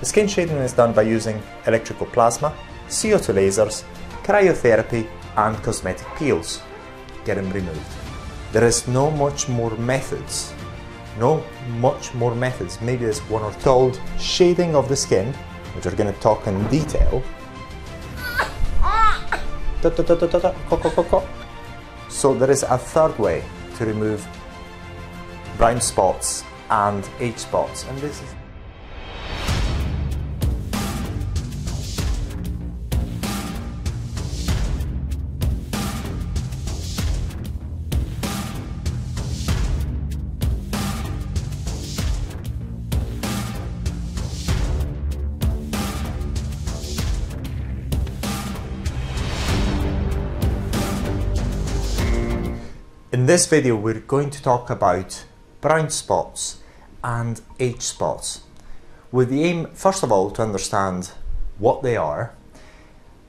The skin shading is done by using electrical plasma, CO2 lasers, cryotherapy and cosmetic peels. Get them removed. There is no much more methods, no much more methods, maybe there's one or two called shading of the skin, which we're going to talk in detail. So there is a third way to remove brown spots and age spots and this is this video we're going to talk about brown spots and age spots. With the aim first of all to understand what they are.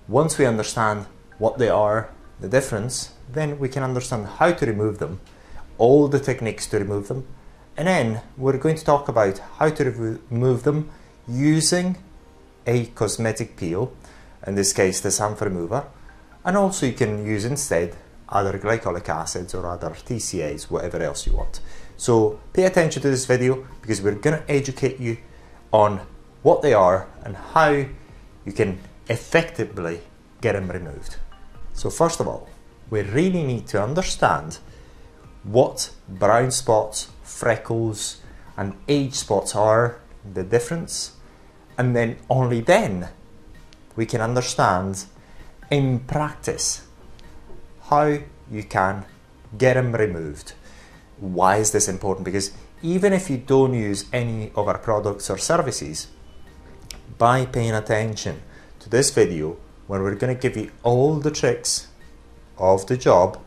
Once we understand what they are, the difference, then we can understand how to remove them, all the techniques to remove them, and then we're going to talk about how to remove them using a cosmetic peel, in this case the sample remover, and also you can use instead other glycolic acids or other TCAs, whatever else you want. So pay attention to this video because we're going to educate you on what they are and how you can effectively get them removed. So first of all, we really need to understand what brown spots, freckles and age spots are, the difference, and then only then we can understand in practice how you can get them removed. Why is this important? Because even if you don't use any of our products or services, by paying attention to this video, where we're going to give you all the tricks of the job,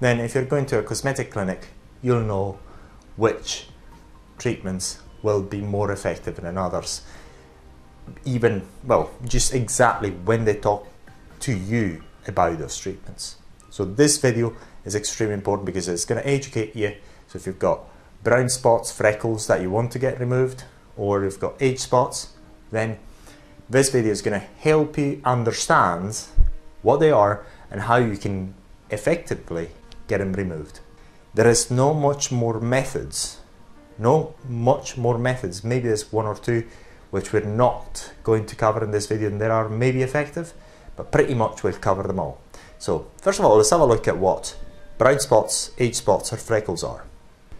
then if you're going to a cosmetic clinic, you'll know which treatments will be more effective than others. Even, well, just exactly when they talk to you about those treatments. So this video is extremely important because it's going to educate you. So if you've got brown spots, freckles that you want to get removed, or you've got age spots, then this video is going to help you understand what they are and how you can effectively get them removed. There is no much more methods, no much more methods, maybe there's one or two which we're not going to cover in this video and they are maybe effective, but pretty much we'll cover them all. So first of all, let's have a look at what brown spots, age spots or freckles are.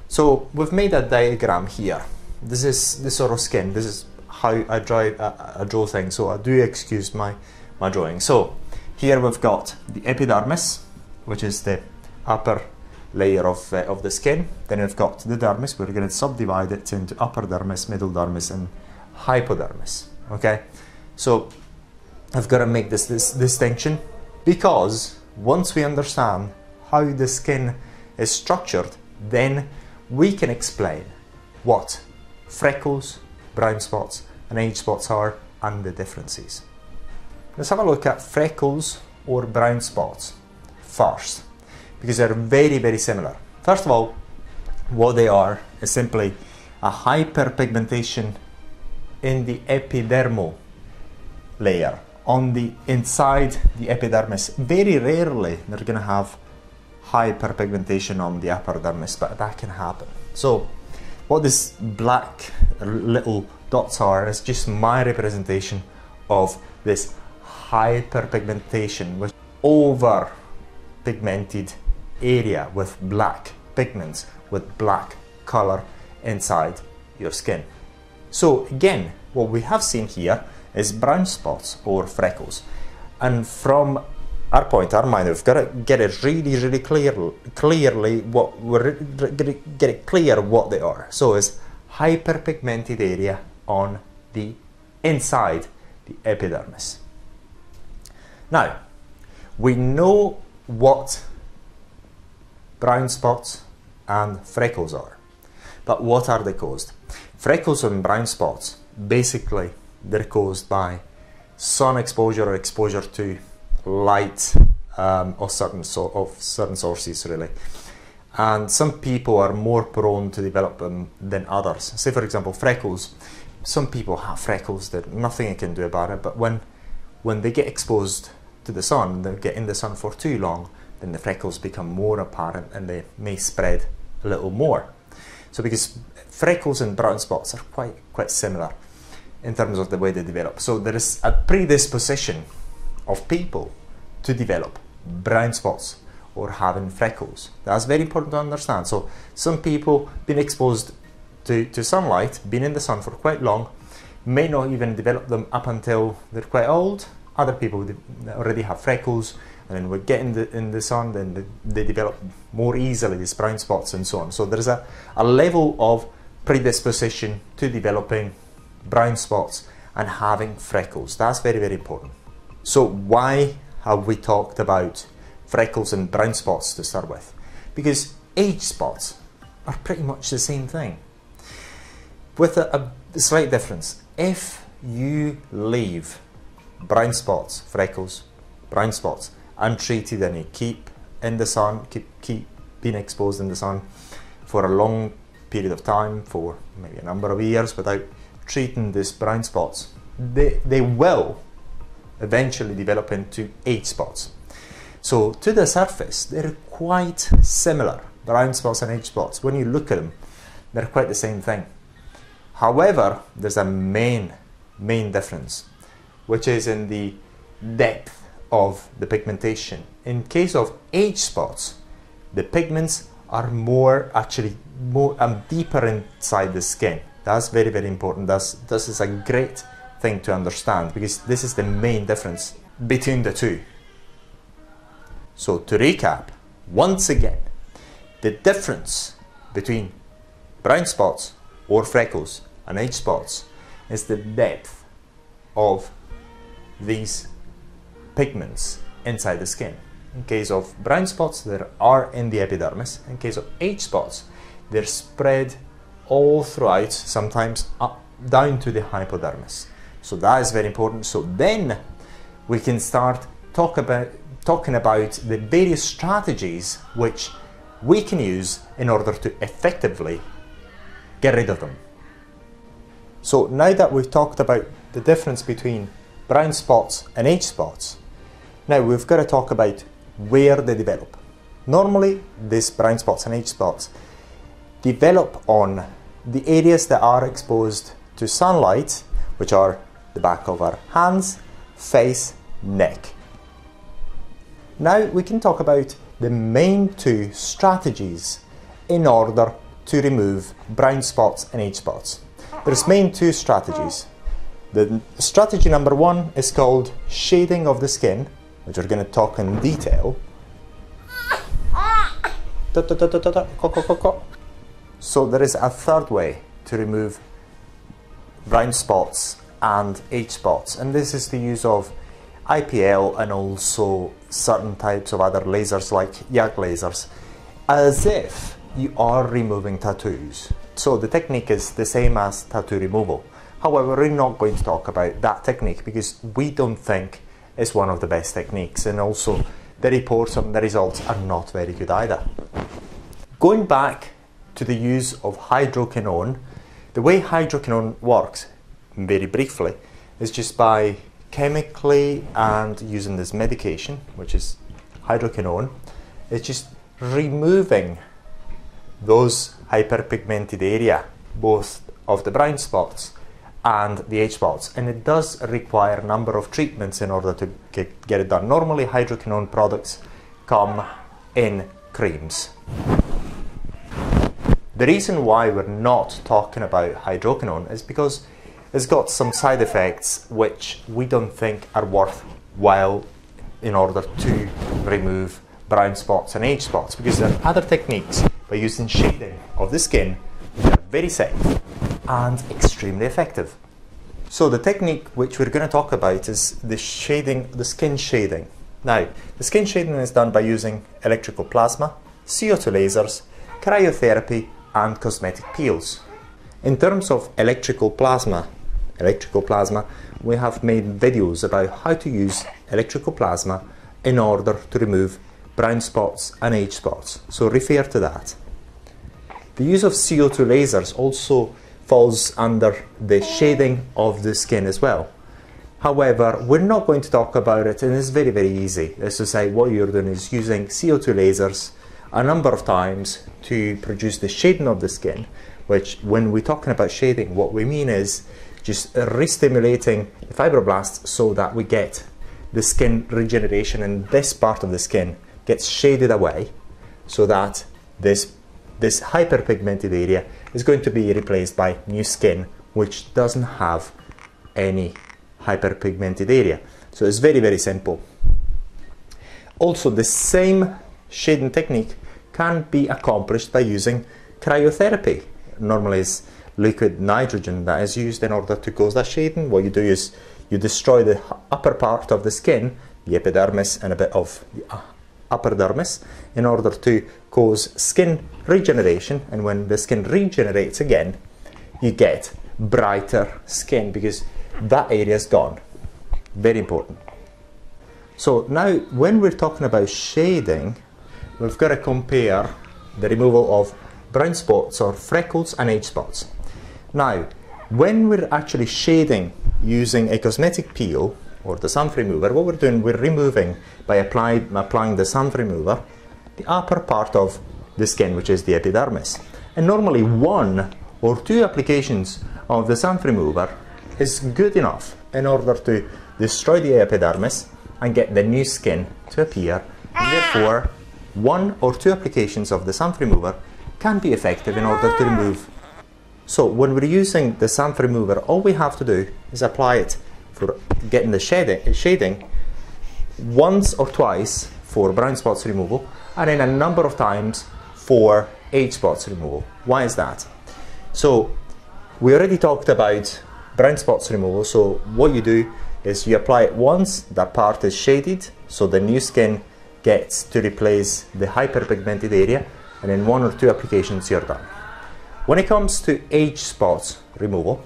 So we've made a diagram here. This is the sort of skin. This is how I draw, uh, I draw things. So I do excuse my, my drawing. So here we've got the epidermis, which is the upper layer of, uh, of the skin. Then we've got the dermis. We're going to subdivide it into upper dermis, middle dermis and hypodermis. Okay, so I've got to make this, this distinction because once we understand how the skin is structured, then we can explain what freckles, brown spots, and age spots are and the differences. Let's have a look at freckles or brown spots first, because they're very, very similar. First of all, what they are is simply a hyperpigmentation in the epidermal layer on the inside the epidermis. Very rarely they're going to have hyperpigmentation on the epidermis, but that can happen. So what this black little dots are is just my representation of this hyperpigmentation with over pigmented area with black pigments with black color inside your skin. So again, what we have seen here is brown spots or freckles. And from our point, our mind, we've got to get it really, really clear, clearly what we're get it clear what they are. So it's hyperpigmented area on the inside the epidermis. Now, we know what brown spots and freckles are, but what are they caused? Freckles and brown spots basically they're caused by sun exposure or exposure to light um, or certain so of certain sources really. And some people are more prone to develop them than others. Say for example freckles, some people have freckles, there's nothing can do about it, but when, when they get exposed to the sun, they get in the sun for too long, then the freckles become more apparent and they may spread a little more. So because freckles and brown spots are quite quite similar in terms of the way they develop. So there is a predisposition of people to develop brown spots or having freckles. That's very important to understand. So some people been exposed to, to sunlight, been in the sun for quite long, may not even develop them up until they're quite old. Other people already have freckles and then we get in the, in the sun, then they, they develop more easily these brown spots and so on. So there's a, a level of predisposition to developing brown spots and having freckles. That's very, very important. So why have we talked about freckles and brown spots to start with? Because age spots are pretty much the same thing. With a, a slight difference. If you leave brown spots, freckles, brown spots, untreated and you keep in the sun, keep, keep being exposed in the sun for a long period of time, for maybe a number of years without treating these brown spots, they, they will eventually develop into age spots. So to the surface, they're quite similar, brown spots and age spots. When you look at them, they're quite the same thing. However, there's a main, main difference, which is in the depth of the pigmentation. In case of age spots, the pigments are more actually more um, deeper inside the skin. That's very very important. That's this is a great thing to understand because this is the main difference between the two. So to recap, once again, the difference between brown spots or freckles and age spots is the depth of these pigments inside the skin. In case of brown spots, they are in the epidermis. In case of age spots, they're spread all throughout, sometimes up down to the hypodermis. So that is very important. So then we can start talk about, talking about the various strategies which we can use in order to effectively get rid of them. So now that we've talked about the difference between brown spots and age spots, now we've got to talk about where they develop. Normally, these brown spots and age spots develop on the areas that are exposed to sunlight, which are the back of our hands, face, neck. Now we can talk about the main two strategies in order to remove brown spots and age spots. There's main two strategies. The strategy number one is called shading of the skin, which we're going to talk in detail. So there is a third way to remove brown spots and age spots, and this is the use of IPL and also certain types of other lasers like YAG lasers, as if you are removing tattoos. So the technique is the same as tattoo removal. However, we're not going to talk about that technique because we don't think it's one of the best techniques and also the reports and the results are not very good either. Going back to the use of hydroquinone, the way hydroquinone works, very briefly, is just by chemically and using this medication, which is hydroquinone, it's just removing those hyperpigmented area, both of the brown spots and the age spots. And it does require a number of treatments in order to get, get it done. Normally, hydroquinone products come in creams. The reason why we're not talking about hydroquinone is because it's got some side effects which we don't think are worthwhile in order to remove brown spots and age spots because there are other techniques by using shading of the skin that are very safe and extremely effective. So the technique which we're going to talk about is the shading, the skin shading. Now, the skin shading is done by using electrical plasma, CO2 lasers, cryotherapy, and cosmetic peels. In terms of electrical plasma, electrical plasma, we have made videos about how to use electrical plasma in order to remove brown spots and age spots. So refer to that. The use of CO2 lasers also falls under the shading of the skin as well. However, we're not going to talk about it and it's very, very easy. As to say, what you're doing is using CO2 lasers a number of times to produce the shading of the skin, which when we're talking about shading, what we mean is just re-stimulating the fibroblasts so that we get the skin regeneration and this part of the skin gets shaded away so that this, this hyperpigmented area is going to be replaced by new skin which doesn't have any hyperpigmented area. So it's very, very simple. Also, the same shading technique can be accomplished by using cryotherapy. Normally it's liquid nitrogen that is used in order to cause that shading. What you do is you destroy the upper part of the skin, the epidermis and a bit of the uh, upper dermis in order to cause skin regeneration and when the skin regenerates again you get brighter skin because that area is gone. Very important. So now when we're talking about shading, we've got to compare the removal of brown spots or freckles and age spots. Now, when we're actually shading using a cosmetic peel or the sun remover, what we're doing, we're removing by apply, applying the sun remover the upper part of the skin, which is the epidermis. And normally one or two applications of the sun remover is good enough in order to destroy the epidermis and get the new skin to appear. And therefore, one or two applications of the sun remover can be effective in order to remove. So when we're using the sun remover, all we have to do is apply it for getting the shading, shading once or twice for brown spots removal and then a number of times for age spots removal. Why is that? So we already talked about brown spots removal. So what you do is you apply it once, that part is shaded, so the new skin gets to replace the hyperpigmented area, and in one or two applications you're done. When it comes to age spots removal,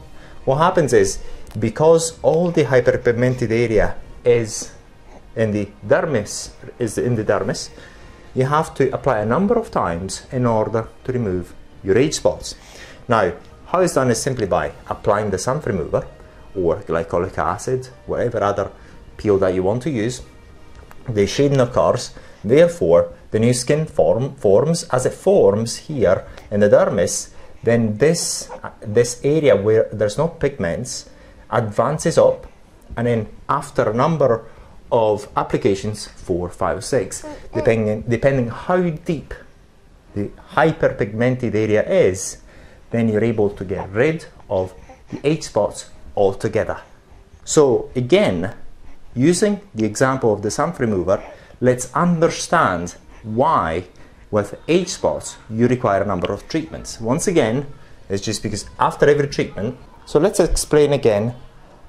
what happens is because all the hyperpigmented area is in the dermis, is in the dermis, you have to apply a number of times in order to remove your age spots. Now, how it's done is simply by applying the sun remover or glycolic acid, whatever other peel that you want to use. The shading occurs, therefore the new skin form forms. As it forms here in the dermis, then this, this area where there's no pigments advances up and then after a number of applications, four, five, six, oh. depending, depending how deep the hyperpigmented area is, then you're able to get rid of the age spots altogether. So again, using the example of the sun remover, let's understand why with age spots you require a number of treatments. Once again, it's just because after every treatment, so let's explain again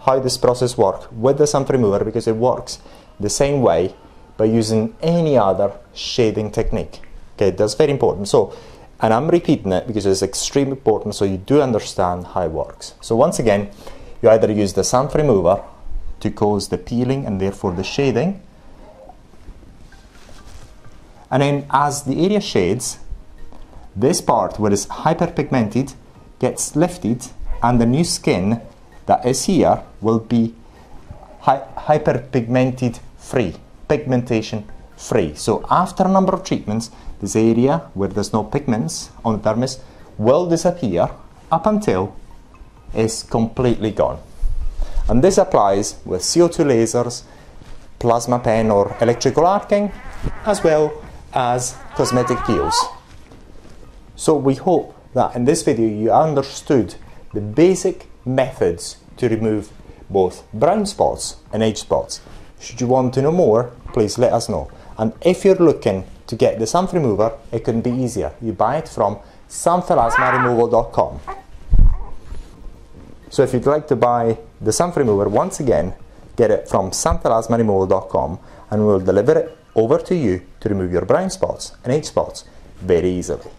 how this process works with the sun remover because it works the same way by using any other shading technique. Okay, that's very important. So and I'm repeating it because it's extremely important so you do understand how it works. So once again, you either use the sun remover to cause the peeling and therefore the shading. And then as the area shades, this part where it's hyperpigmented gets lifted and the new skin that is here will be hy hyperpigmented free, pigmentation free. So after a number of treatments, this area where there's no pigments on the dermis will disappear up until it's completely gone. And this applies with CO2 lasers, plasma pen or electrical arcing, as well as cosmetic peels. So we hope that in this video you understood the basic methods to remove both brown spots and age spots. Should you want to know more, please let us know. And if you're looking to get the sun remover, it can be easier. You buy it from xanthelasmaremoval.com. So if you'd like to buy the sun remover, once again, get it from xanthelasmaremoval.com and we'll deliver it over to you to remove your brown spots and age spots very easily.